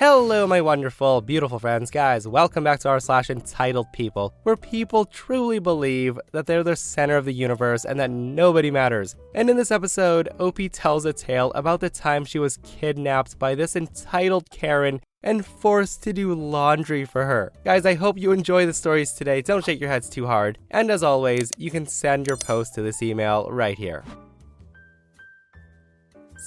Hello, my wonderful, beautiful friends. Guys, welcome back to r slash entitled people, where people truly believe that they're the center of the universe and that nobody matters. And in this episode, OP tells a tale about the time she was kidnapped by this entitled Karen and forced to do laundry for her. Guys, I hope you enjoy the stories today. Don't shake your heads too hard. And as always, you can send your post to this email right here.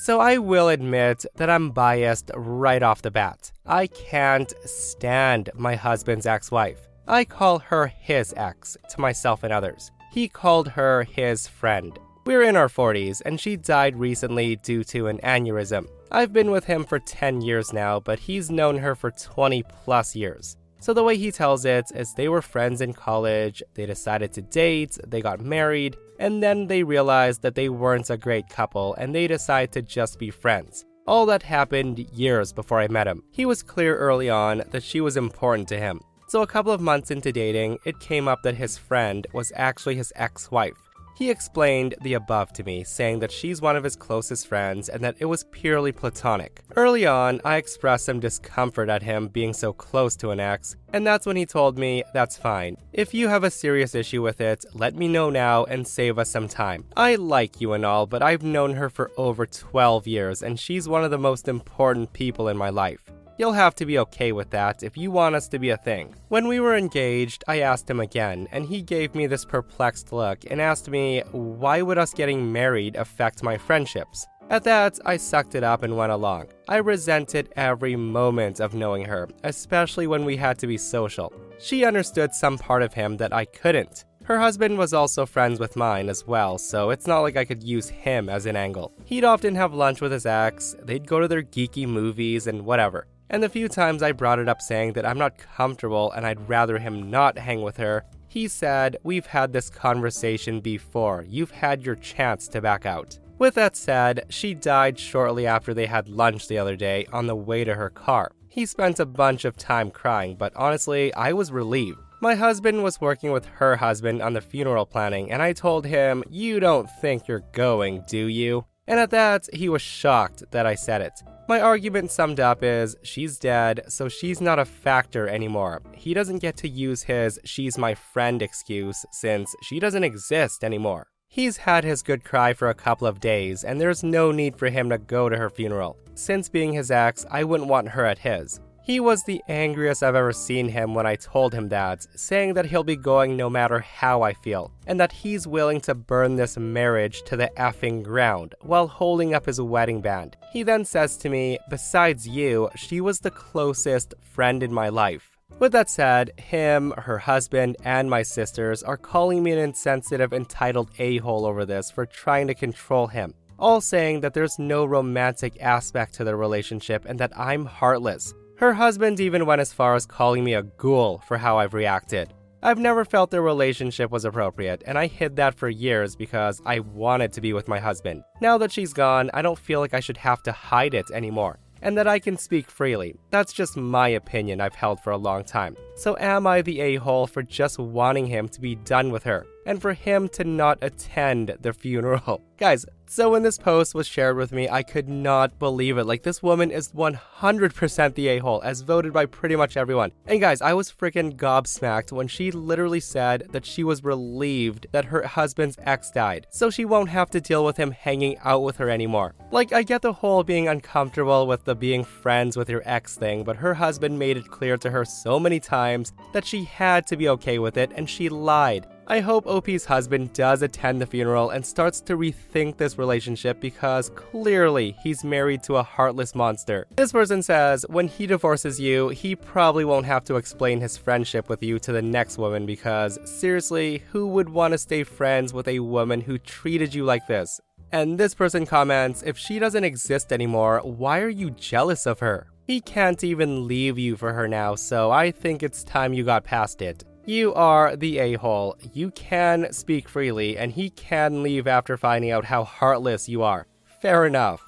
So I will admit that I'm biased right off the bat. I can't stand my husband's ex wife. I call her his ex to myself and others. He called her his friend. We're in our 40s, and she died recently due to an aneurysm. I've been with him for 10 years now, but he's known her for 20 plus years. So the way he tells it is they were friends in college, they decided to date, they got married, and then they realized that they weren't a great couple and they decided to just be friends. All that happened years before I met him. He was clear early on that she was important to him. So a couple of months into dating, it came up that his friend was actually his ex wife. He explained the above to me, saying that she's one of his closest friends and that it was purely platonic. Early on, I expressed some discomfort at him being so close to an ex, and that's when he told me, That's fine. If you have a serious issue with it, let me know now and save us some time. I like you and all, but I've known her for over 12 years, and she's one of the most important people in my life. You'll have to be okay with that if you want us to be a thing. When we were engaged, I asked him again, and he gave me this perplexed look and asked me, why would us getting married affect my friendships? At that, I sucked it up and went along. I resented every moment of knowing her, especially when we had to be social. She understood some part of him that I couldn't. Her husband was also friends with mine as well, so it's not like I could use him as an angle. He'd often have lunch with his ex, they'd go to their geeky movies and whatever. And the few times I brought it up saying that I'm not comfortable and I'd rather him not hang with her, he said, We've had this conversation before. You've had your chance to back out. With that said, she died shortly after they had lunch the other day on the way to her car. He spent a bunch of time crying, but honestly, I was relieved. My husband was working with her husband on the funeral planning, and I told him, You don't think you're going, do you? And at that, he was shocked that I said it. My argument summed up is she's dead, so she's not a factor anymore. He doesn't get to use his she's my friend excuse since she doesn't exist anymore. He's had his good cry for a couple of days, and there's no need for him to go to her funeral. Since being his ex, I wouldn't want her at his. He was the angriest I've ever seen him when I told him that, saying that he'll be going no matter how I feel, and that he's willing to burn this marriage to the effing ground while holding up his wedding band. He then says to me, Besides you, she was the closest friend in my life. With that said, him, her husband, and my sisters are calling me an insensitive, entitled a hole over this for trying to control him all saying that there's no romantic aspect to their relationship and that I'm heartless. Her husband even went as far as calling me a ghoul for how I've reacted. I've never felt their relationship was appropriate, and I hid that for years because I wanted to be with my husband. Now that she's gone, I don't feel like I should have to hide it anymore, and that I can speak freely. That's just my opinion I've held for a long time. So, am I the a hole for just wanting him to be done with her, and for him to not attend the funeral? Guys, so when this post was shared with me, I could not believe it. Like, this woman is 100% the a hole, as voted by pretty much everyone. And guys, I was freaking gobsmacked when she literally said that she was relieved that her husband's ex died, so she won't have to deal with him hanging out with her anymore. Like, I get the whole being uncomfortable with the being friends with your ex thing, but her husband made it clear to her so many times that she had to be okay with it, and she lied. I hope OP's husband does attend the funeral and starts to rethink this relationship because clearly he's married to a heartless monster. This person says, when he divorces you, he probably won't have to explain his friendship with you to the next woman because, seriously, who would want to stay friends with a woman who treated you like this? And this person comments, if she doesn't exist anymore, why are you jealous of her? He can't even leave you for her now, so I think it's time you got past it. You are the a hole. You can speak freely, and he can leave after finding out how heartless you are. Fair enough.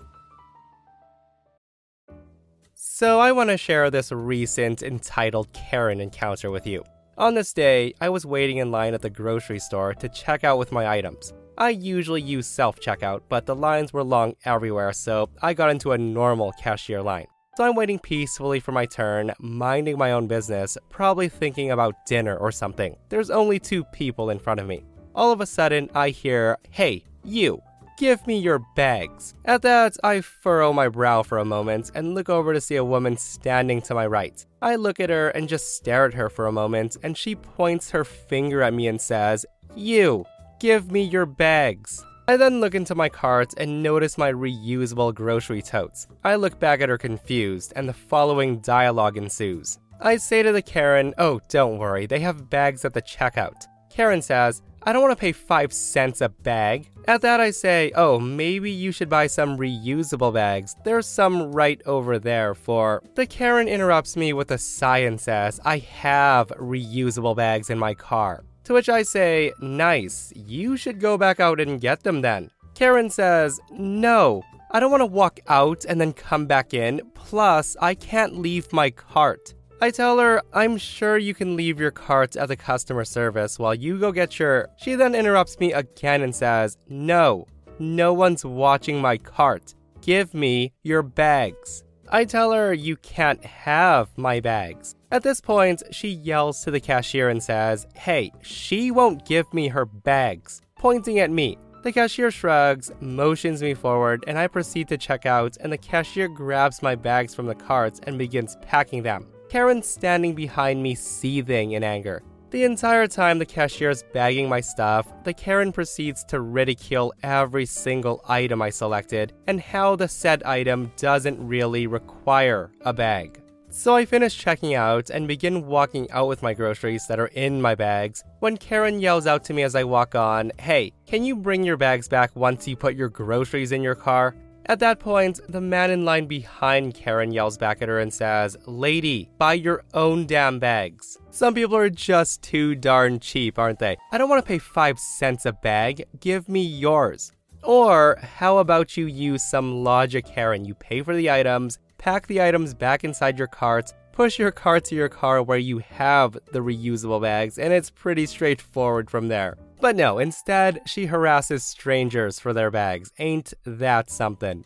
So, I want to share this recent entitled Karen encounter with you. On this day, I was waiting in line at the grocery store to check out with my items. I usually use self checkout, but the lines were long everywhere, so I got into a normal cashier line. So I'm waiting peacefully for my turn, minding my own business, probably thinking about dinner or something. There's only two people in front of me. All of a sudden, I hear, Hey, you, give me your bags. At that, I furrow my brow for a moment and look over to see a woman standing to my right. I look at her and just stare at her for a moment, and she points her finger at me and says, You, give me your bags. I then look into my cart and notice my reusable grocery totes. I look back at her confused, and the following dialogue ensues. I say to the Karen, Oh, don't worry, they have bags at the checkout. Karen says, I don't want to pay 5 cents a bag. At that, I say, Oh, maybe you should buy some reusable bags. There's some right over there for. The Karen interrupts me with a sigh and says, I have reusable bags in my car. To which I say, Nice, you should go back out and get them then. Karen says, No, I don't want to walk out and then come back in, plus, I can't leave my cart. I tell her, I'm sure you can leave your cart at the customer service while you go get your. She then interrupts me again and says, No, no one's watching my cart. Give me your bags. I tell her you can't have my bags. At this point, she yells to the cashier and says, Hey, she won't give me her bags, pointing at me. The cashier shrugs, motions me forward, and I proceed to check out, and the cashier grabs my bags from the carts and begins packing them. Karen's standing behind me, seething in anger. The entire time the cashier is bagging my stuff, the Karen proceeds to ridicule every single item I selected and how the said item doesn't really require a bag. So I finish checking out and begin walking out with my groceries that are in my bags when Karen yells out to me as I walk on, Hey, can you bring your bags back once you put your groceries in your car? At that point, the man in line behind Karen yells back at her and says, Lady, buy your own damn bags. Some people are just too darn cheap, aren't they? I don't want to pay 5 cents a bag. Give me yours. Or how about you use some logic, Karen? You pay for the items, pack the items back inside your carts, push your cart to your car where you have the reusable bags, and it's pretty straightforward from there. But no, instead, she harasses strangers for their bags. Ain't that something?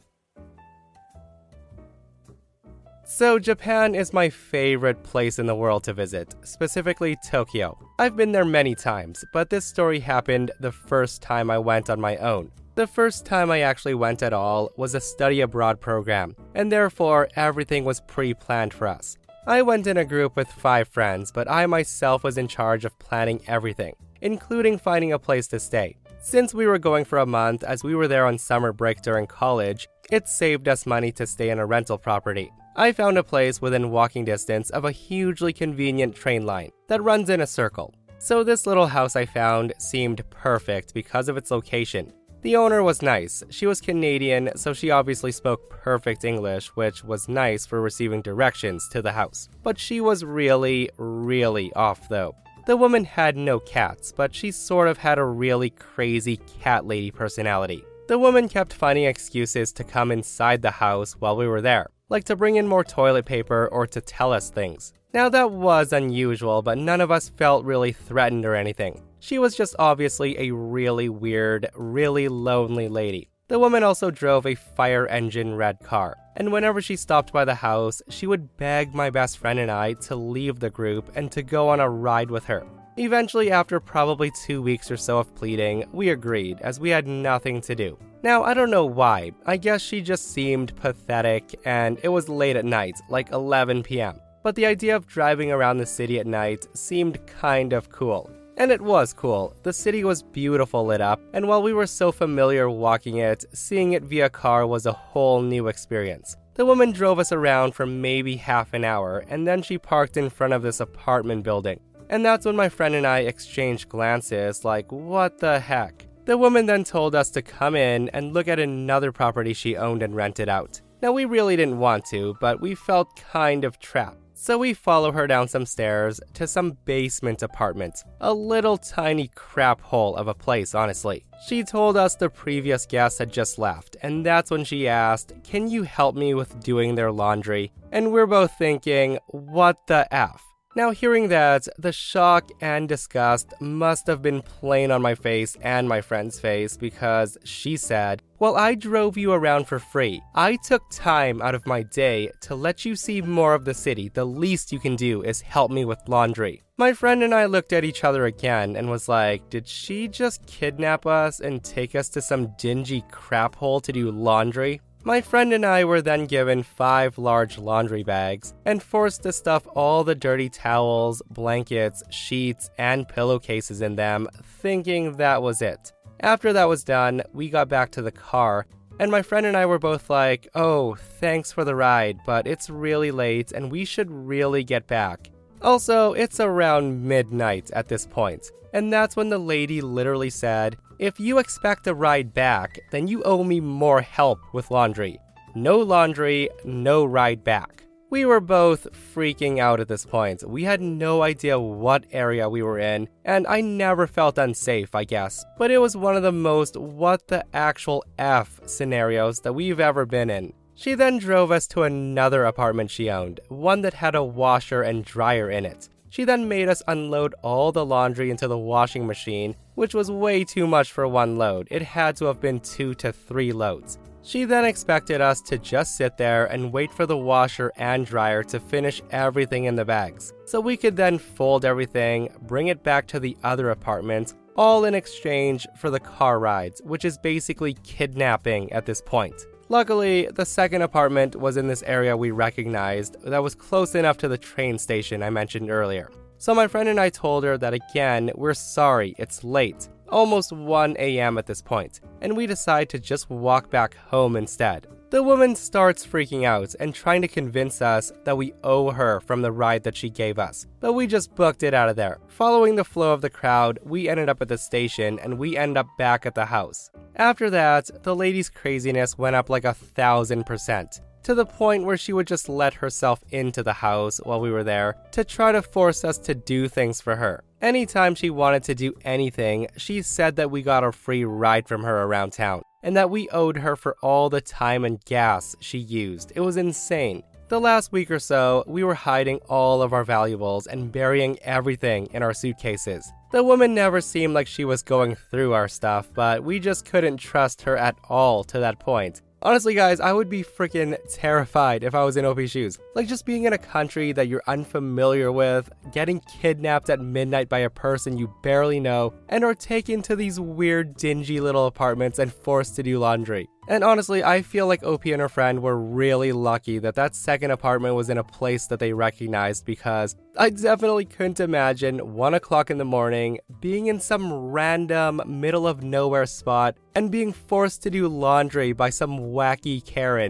So, Japan is my favorite place in the world to visit, specifically Tokyo. I've been there many times, but this story happened the first time I went on my own. The first time I actually went at all was a study abroad program, and therefore everything was pre planned for us. I went in a group with five friends, but I myself was in charge of planning everything, including finding a place to stay. Since we were going for a month, as we were there on summer break during college, it saved us money to stay in a rental property. I found a place within walking distance of a hugely convenient train line that runs in a circle. So, this little house I found seemed perfect because of its location. The owner was nice. She was Canadian, so she obviously spoke perfect English, which was nice for receiving directions to the house. But she was really, really off though. The woman had no cats, but she sort of had a really crazy cat lady personality. The woman kept finding excuses to come inside the house while we were there like to bring in more toilet paper or to tell us things. Now, that was unusual, but none of us felt really threatened or anything. She was just obviously a really weird, really lonely lady. The woman also drove a fire engine red car, and whenever she stopped by the house, she would beg my best friend and I to leave the group and to go on a ride with her. Eventually, after probably two weeks or so of pleading, we agreed, as we had nothing to do. Now, I don't know why. I guess she just seemed pathetic, and it was late at night, like 11 pm. But the idea of driving around the city at night seemed kind of cool. And it was cool. The city was beautiful lit up, and while we were so familiar walking it, seeing it via car was a whole new experience. The woman drove us around for maybe half an hour, and then she parked in front of this apartment building. And that's when my friend and I exchanged glances like, what the heck? The woman then told us to come in and look at another property she owned and rented out. Now, we really didn't want to, but we felt kind of trapped. So we follow her down some stairs to some basement apartment. A little tiny crap hole of a place, honestly. She told us the previous guest had just left, and that's when she asked, Can you help me with doing their laundry? And we're both thinking, What the F? Now, hearing that, the shock and disgust must have been plain on my face and my friend's face because she said, Well, I drove you around for free. I took time out of my day to let you see more of the city. The least you can do is help me with laundry. My friend and I looked at each other again and was like, Did she just kidnap us and take us to some dingy crap hole to do laundry? My friend and I were then given five large laundry bags and forced to stuff all the dirty towels, blankets, sheets, and pillowcases in them, thinking that was it. After that was done, we got back to the car, and my friend and I were both like, oh, thanks for the ride, but it's really late and we should really get back. Also, it's around midnight at this point, and that's when the lady literally said, if you expect a ride back, then you owe me more help with laundry. No laundry, no ride back. We were both freaking out at this point. We had no idea what area we were in, and I never felt unsafe, I guess. But it was one of the most what the actual F scenarios that we've ever been in. She then drove us to another apartment she owned, one that had a washer and dryer in it. She then made us unload all the laundry into the washing machine, which was way too much for one load. It had to have been two to three loads. She then expected us to just sit there and wait for the washer and dryer to finish everything in the bags, so we could then fold everything, bring it back to the other apartment, all in exchange for the car rides, which is basically kidnapping at this point. Luckily, the second apartment was in this area we recognized that was close enough to the train station I mentioned earlier. So my friend and I told her that again, we're sorry, it's late, almost 1 a.m. at this point, and we decide to just walk back home instead. The woman starts freaking out and trying to convince us that we owe her from the ride that she gave us, but we just booked it out of there. Following the flow of the crowd, we ended up at the station and we end up back at the house. After that, the lady's craziness went up like a thousand percent to the point where she would just let herself into the house while we were there to try to force us to do things for her. Anytime she wanted to do anything, she said that we got a free ride from her around town and that we owed her for all the time and gas she used. It was insane. The last week or so, we were hiding all of our valuables and burying everything in our suitcases. The woman never seemed like she was going through our stuff, but we just couldn't trust her at all to that point. Honestly, guys, I would be freaking terrified if I was in OP's shoes. Like, just being in a country that you're unfamiliar with, getting kidnapped at midnight by a person you barely know, and are taken to these weird, dingy little apartments and forced to do laundry. And honestly, I feel like OP and her friend were really lucky that that second apartment was in a place that they recognized because I definitely couldn't imagine 1 o'clock in the morning being in some random middle of nowhere spot and being forced to do laundry by some wacky Karen.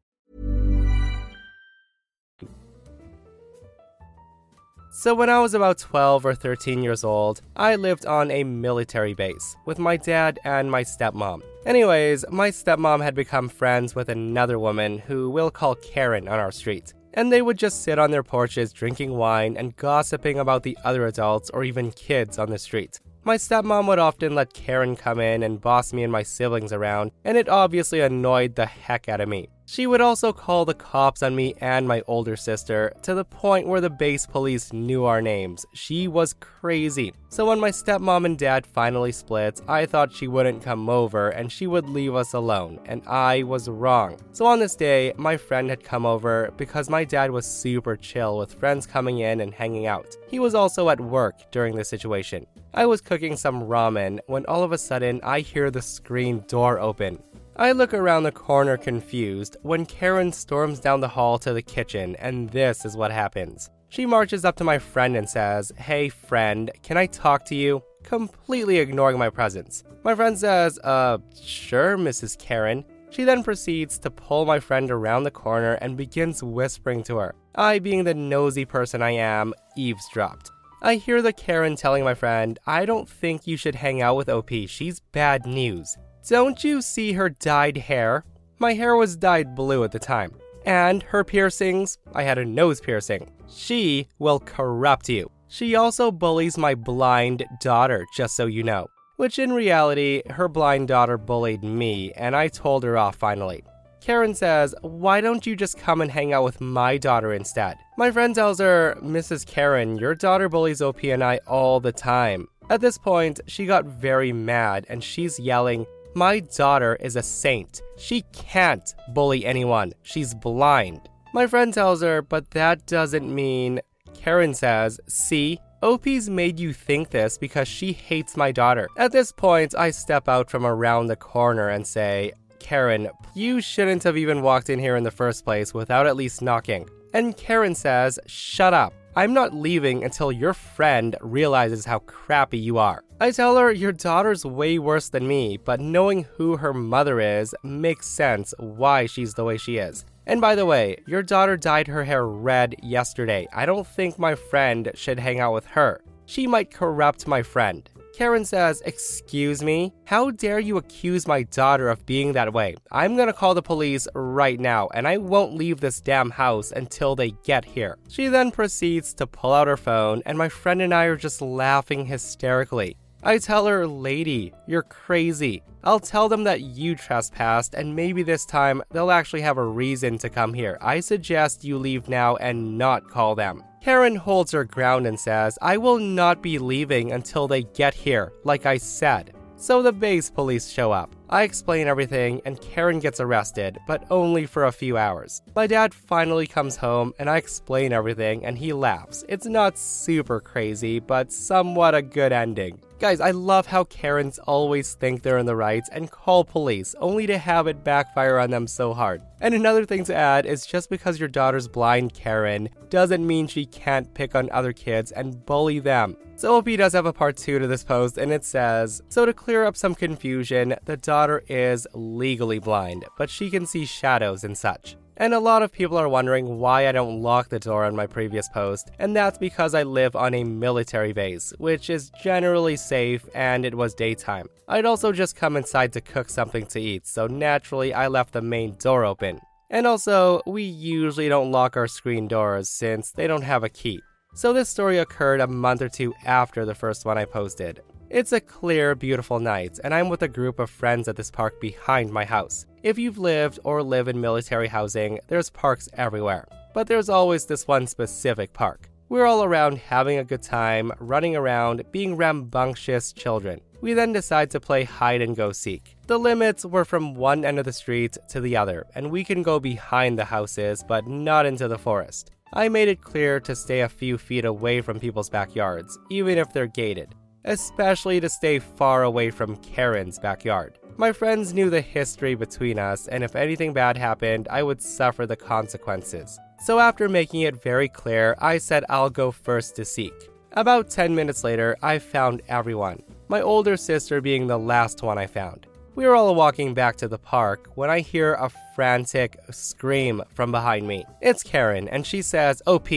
So, when I was about 12 or 13 years old, I lived on a military base with my dad and my stepmom. Anyways, my stepmom had become friends with another woman who we'll call Karen on our street. And they would just sit on their porches drinking wine and gossiping about the other adults or even kids on the street. My stepmom would often let Karen come in and boss me and my siblings around, and it obviously annoyed the heck out of me. She would also call the cops on me and my older sister to the point where the base police knew our names. She was crazy. So when my stepmom and dad finally split, I thought she wouldn't come over and she would leave us alone, and I was wrong. So on this day, my friend had come over because my dad was super chill with friends coming in and hanging out. He was also at work during the situation. I was cooking some ramen when all of a sudden I hear the screen door open. I look around the corner confused when Karen storms down the hall to the kitchen, and this is what happens. She marches up to my friend and says, Hey friend, can I talk to you? Completely ignoring my presence. My friend says, Uh, sure, Mrs. Karen. She then proceeds to pull my friend around the corner and begins whispering to her. I, being the nosy person I am, eavesdropped. I hear the Karen telling my friend, I don't think you should hang out with OP, she's bad news. Don't you see her dyed hair? My hair was dyed blue at the time. And her piercings, I had a nose piercing. She will corrupt you. She also bullies my blind daughter, just so you know. Which in reality, her blind daughter bullied me, and I told her off finally. Karen says, Why don't you just come and hang out with my daughter instead? My friend tells her, Mrs. Karen, your daughter bullies OP and I all the time. At this point, she got very mad and she's yelling, my daughter is a saint. She can't bully anyone. She's blind. My friend tells her, but that doesn't mean. Karen says, See, OP's made you think this because she hates my daughter. At this point, I step out from around the corner and say, Karen, you shouldn't have even walked in here in the first place without at least knocking. And Karen says, Shut up. I'm not leaving until your friend realizes how crappy you are. I tell her your daughter's way worse than me, but knowing who her mother is makes sense why she's the way she is. And by the way, your daughter dyed her hair red yesterday. I don't think my friend should hang out with her. She might corrupt my friend. Karen says, Excuse me? How dare you accuse my daughter of being that way? I'm gonna call the police right now, and I won't leave this damn house until they get here. She then proceeds to pull out her phone, and my friend and I are just laughing hysterically. I tell her, Lady, you're crazy. I'll tell them that you trespassed, and maybe this time they'll actually have a reason to come here. I suggest you leave now and not call them. Karen holds her ground and says, I will not be leaving until they get here, like I said. So the base police show up. I explain everything, and Karen gets arrested, but only for a few hours. My dad finally comes home, and I explain everything, and he laughs. It's not super crazy, but somewhat a good ending. Guys, I love how Karens always think they're in the right and call police, only to have it backfire on them so hard. And another thing to add is just because your daughter's blind Karen doesn't mean she can't pick on other kids and bully them. So OP does have a part 2 to this post, and it says So to clear up some confusion, the daughter is legally blind, but she can see shadows and such. And a lot of people are wondering why I don't lock the door on my previous post, and that's because I live on a military base, which is generally safe and it was daytime. I'd also just come inside to cook something to eat, so naturally I left the main door open. And also, we usually don't lock our screen doors since they don't have a key. So this story occurred a month or two after the first one I posted. It's a clear, beautiful night, and I'm with a group of friends at this park behind my house. If you've lived or live in military housing, there's parks everywhere. But there's always this one specific park. We're all around having a good time, running around, being rambunctious children. We then decide to play hide and go seek. The limits were from one end of the street to the other, and we can go behind the houses, but not into the forest. I made it clear to stay a few feet away from people's backyards, even if they're gated especially to stay far away from Karen's backyard. My friends knew the history between us, and if anything bad happened, I would suffer the consequences. So, after making it very clear, I said I'll go first to seek. About 10 minutes later, I found everyone, my older sister being the last one I found. We were all walking back to the park when I hear a frantic scream from behind me. It's Karen, and she says, oh, OP,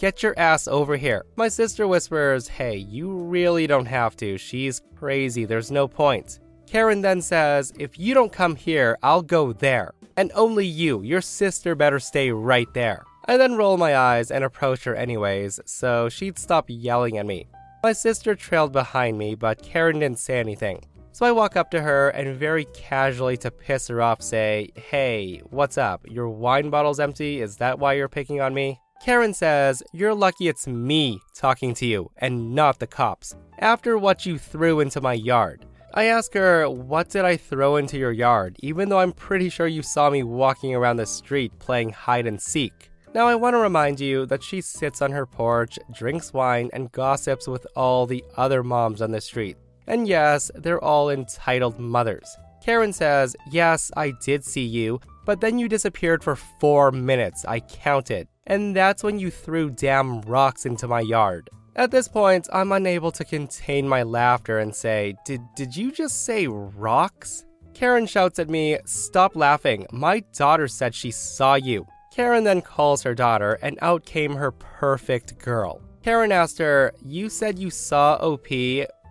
Get your ass over here. My sister whispers, Hey, you really don't have to. She's crazy. There's no point. Karen then says, If you don't come here, I'll go there. And only you, your sister, better stay right there. I then roll my eyes and approach her anyways, so she'd stop yelling at me. My sister trailed behind me, but Karen didn't say anything. So I walk up to her and very casually to piss her off say, Hey, what's up? Your wine bottle's empty? Is that why you're picking on me? Karen says, You're lucky it's me talking to you and not the cops after what you threw into my yard. I ask her, What did I throw into your yard, even though I'm pretty sure you saw me walking around the street playing hide and seek. Now, I want to remind you that she sits on her porch, drinks wine, and gossips with all the other moms on the street. And yes, they're all entitled mothers. Karen says, Yes, I did see you, but then you disappeared for four minutes. I counted. And that's when you threw damn rocks into my yard. At this point, I'm unable to contain my laughter and say, Did, did you just say rocks? Karen shouts at me, Stop laughing. My daughter said she saw you. Karen then calls her daughter, and out came her perfect girl. Karen asked her, You said you saw OP?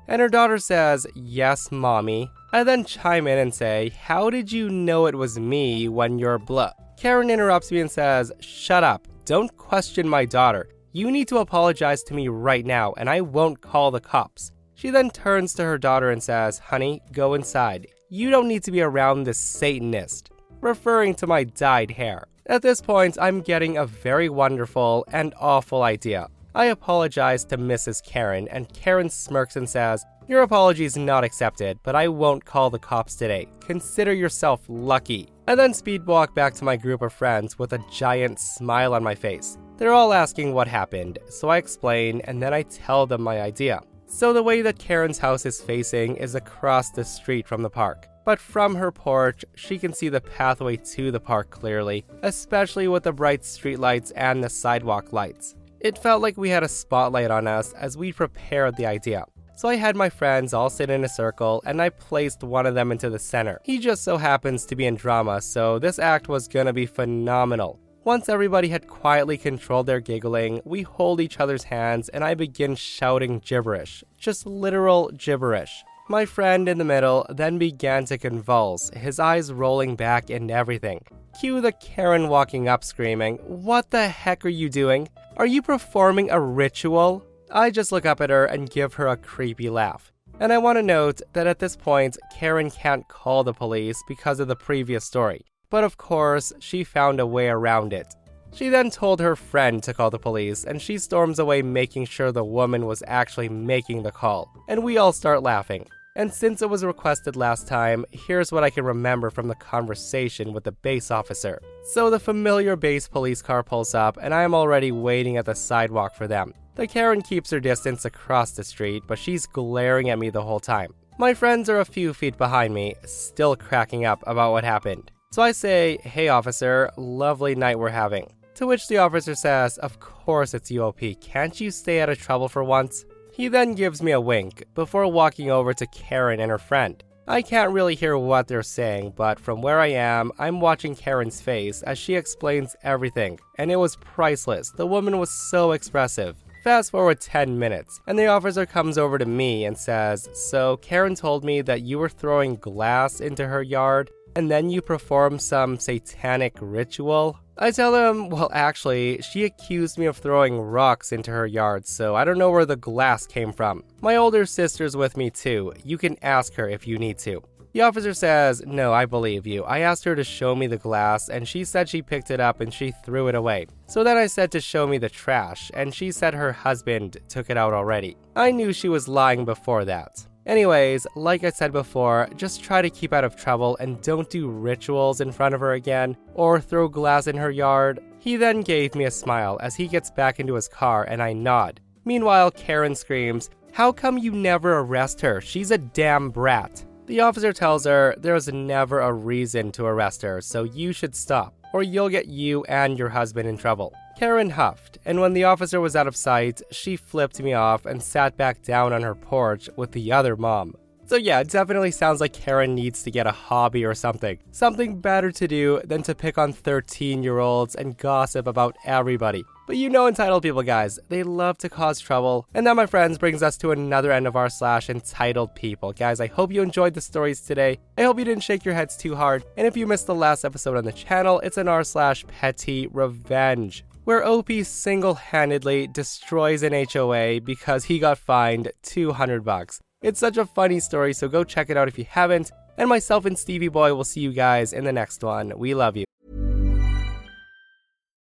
And her daughter says, Yes, mommy. I then chime in and say, How did you know it was me when you're blah? Karen interrupts me and says, Shut up. Don't question my daughter. You need to apologize to me right now, and I won't call the cops. She then turns to her daughter and says, Honey, go inside. You don't need to be around this Satanist, referring to my dyed hair. At this point, I'm getting a very wonderful and awful idea. I apologize to Mrs. Karen, and Karen smirks and says, Your apology is not accepted, but I won't call the cops today. Consider yourself lucky. I then speedwalk back to my group of friends with a giant smile on my face. They're all asking what happened, so I explain and then I tell them my idea. So, the way that Karen's house is facing is across the street from the park. But from her porch, she can see the pathway to the park clearly, especially with the bright streetlights and the sidewalk lights. It felt like we had a spotlight on us as we prepared the idea. So I had my friends all sit in a circle and I placed one of them into the center. He just so happens to be in drama, so this act was gonna be phenomenal. Once everybody had quietly controlled their giggling, we hold each other's hands and I begin shouting gibberish. Just literal gibberish. My friend in the middle then began to convulse, his eyes rolling back and everything. Cue the Karen walking up screaming, What the heck are you doing? Are you performing a ritual? I just look up at her and give her a creepy laugh. And I want to note that at this point, Karen can't call the police because of the previous story. But of course, she found a way around it. She then told her friend to call the police, and she storms away making sure the woman was actually making the call. And we all start laughing. And since it was requested last time, here's what I can remember from the conversation with the base officer. So the familiar base police car pulls up, and I am already waiting at the sidewalk for them. The Karen keeps her distance across the street, but she's glaring at me the whole time. My friends are a few feet behind me, still cracking up about what happened. So I say, Hey officer, lovely night we're having. To which the officer says, Of course it's you OP, can't you stay out of trouble for once? He then gives me a wink before walking over to Karen and her friend. I can't really hear what they're saying, but from where I am, I'm watching Karen's face as she explains everything, and it was priceless. The woman was so expressive. Fast forward 10 minutes, and the officer comes over to me and says, So, Karen told me that you were throwing glass into her yard and then you perform some satanic ritual? I tell him, well, actually, she accused me of throwing rocks into her yard, so I don't know where the glass came from. My older sister's with me too. You can ask her if you need to. The officer says, No, I believe you. I asked her to show me the glass, and she said she picked it up and she threw it away. So then I said to show me the trash, and she said her husband took it out already. I knew she was lying before that. Anyways, like I said before, just try to keep out of trouble and don't do rituals in front of her again or throw glass in her yard. He then gave me a smile as he gets back into his car and I nod. Meanwhile, Karen screams, How come you never arrest her? She's a damn brat. The officer tells her there's never a reason to arrest her, so you should stop, or you'll get you and your husband in trouble. Karen huffed, and when the officer was out of sight, she flipped me off and sat back down on her porch with the other mom. So, yeah, it definitely sounds like Karen needs to get a hobby or something. Something better to do than to pick on 13 year olds and gossip about everybody. But you know entitled people, guys. They love to cause trouble. And that, my friends, brings us to another end of r slash entitled people. Guys, I hope you enjoyed the stories today. I hope you didn't shake your heads too hard. And if you missed the last episode on the channel, it's an r slash petty revenge where OP single handedly destroys an HOA because he got fined 200 bucks. It's such a funny story, so go check it out if you haven't. And myself and Stevie Boy will see you guys in the next one. We love you.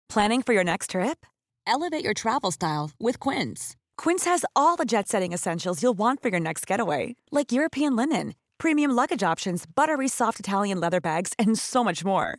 Planning for your next trip? Elevate your travel style with Quince. Quince has all the jet setting essentials you'll want for your next getaway, like European linen, premium luggage options, buttery soft Italian leather bags, and so much more.